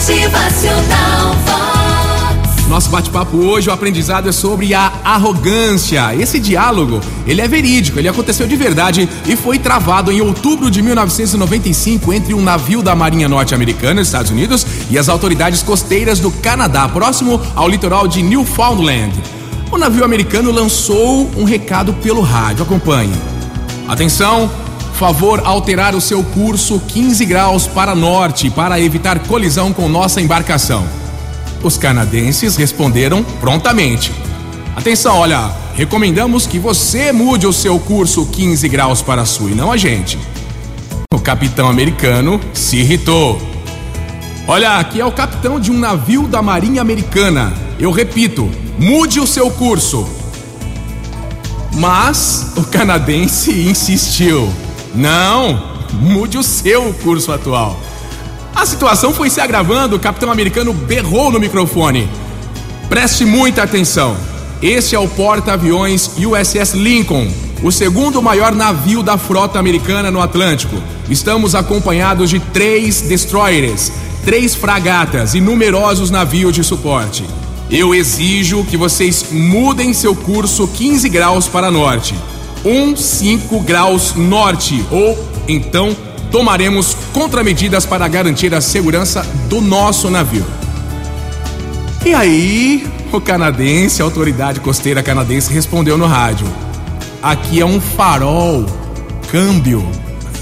Motivacional Vox. Nosso bate-papo hoje, o aprendizado é sobre a arrogância. Esse diálogo, ele é verídico, ele aconteceu de verdade e foi travado em outubro de 1995 entre um navio da Marinha Norte-Americana, Estados Unidos, e as autoridades costeiras do Canadá, próximo ao litoral de Newfoundland. O navio americano lançou um recado pelo rádio. Acompanhe. Atenção, favor alterar o seu curso 15 graus para norte para evitar colisão com nossa embarcação. Os canadenses responderam prontamente. Atenção, olha, recomendamos que você mude o seu curso 15 graus para sul e não a gente. O capitão americano se irritou. Olha, aqui é o capitão de um navio da Marinha Americana. Eu repito, mude o seu curso. Mas o canadense insistiu. Não, mude o seu curso atual. A situação foi se agravando, o capitão americano berrou no microfone. Preste muita atenção. Este é o porta-aviões USS Lincoln, o segundo maior navio da frota americana no Atlântico. Estamos acompanhados de três destroyers, três fragatas e numerosos navios de suporte. Eu exijo que vocês mudem seu curso 15 graus para norte. 15 graus norte, ou então tomaremos contramedidas para garantir a segurança do nosso navio. E aí, o canadense, a autoridade costeira canadense, respondeu no rádio: Aqui é um farol, câmbio.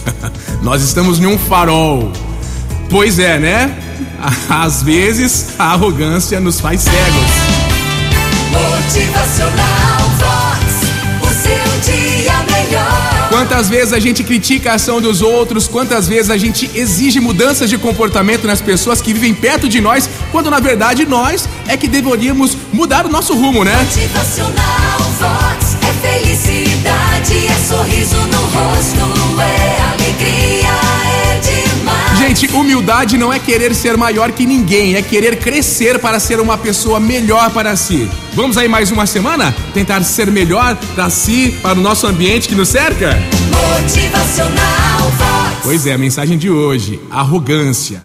Nós estamos em um farol. Pois é, né? Às vezes a arrogância nos faz cegos. Motivacional Vox. Quantas vezes a gente critica a ação dos outros, quantas vezes a gente exige mudanças de comportamento nas pessoas que vivem perto de nós, quando na verdade nós é que deveríamos mudar o nosso rumo, né? Motivacional Vox. É felicidade, é sorriso no rosto, é alegria, é demais. Gente, humildade não é querer ser maior que ninguém, é querer crescer para ser uma pessoa melhor para si. Vamos aí mais uma semana tentar ser melhor para si, para o nosso ambiente que nos cerca? Motivacional Vox. Pois é, a mensagem de hoje: arrogância.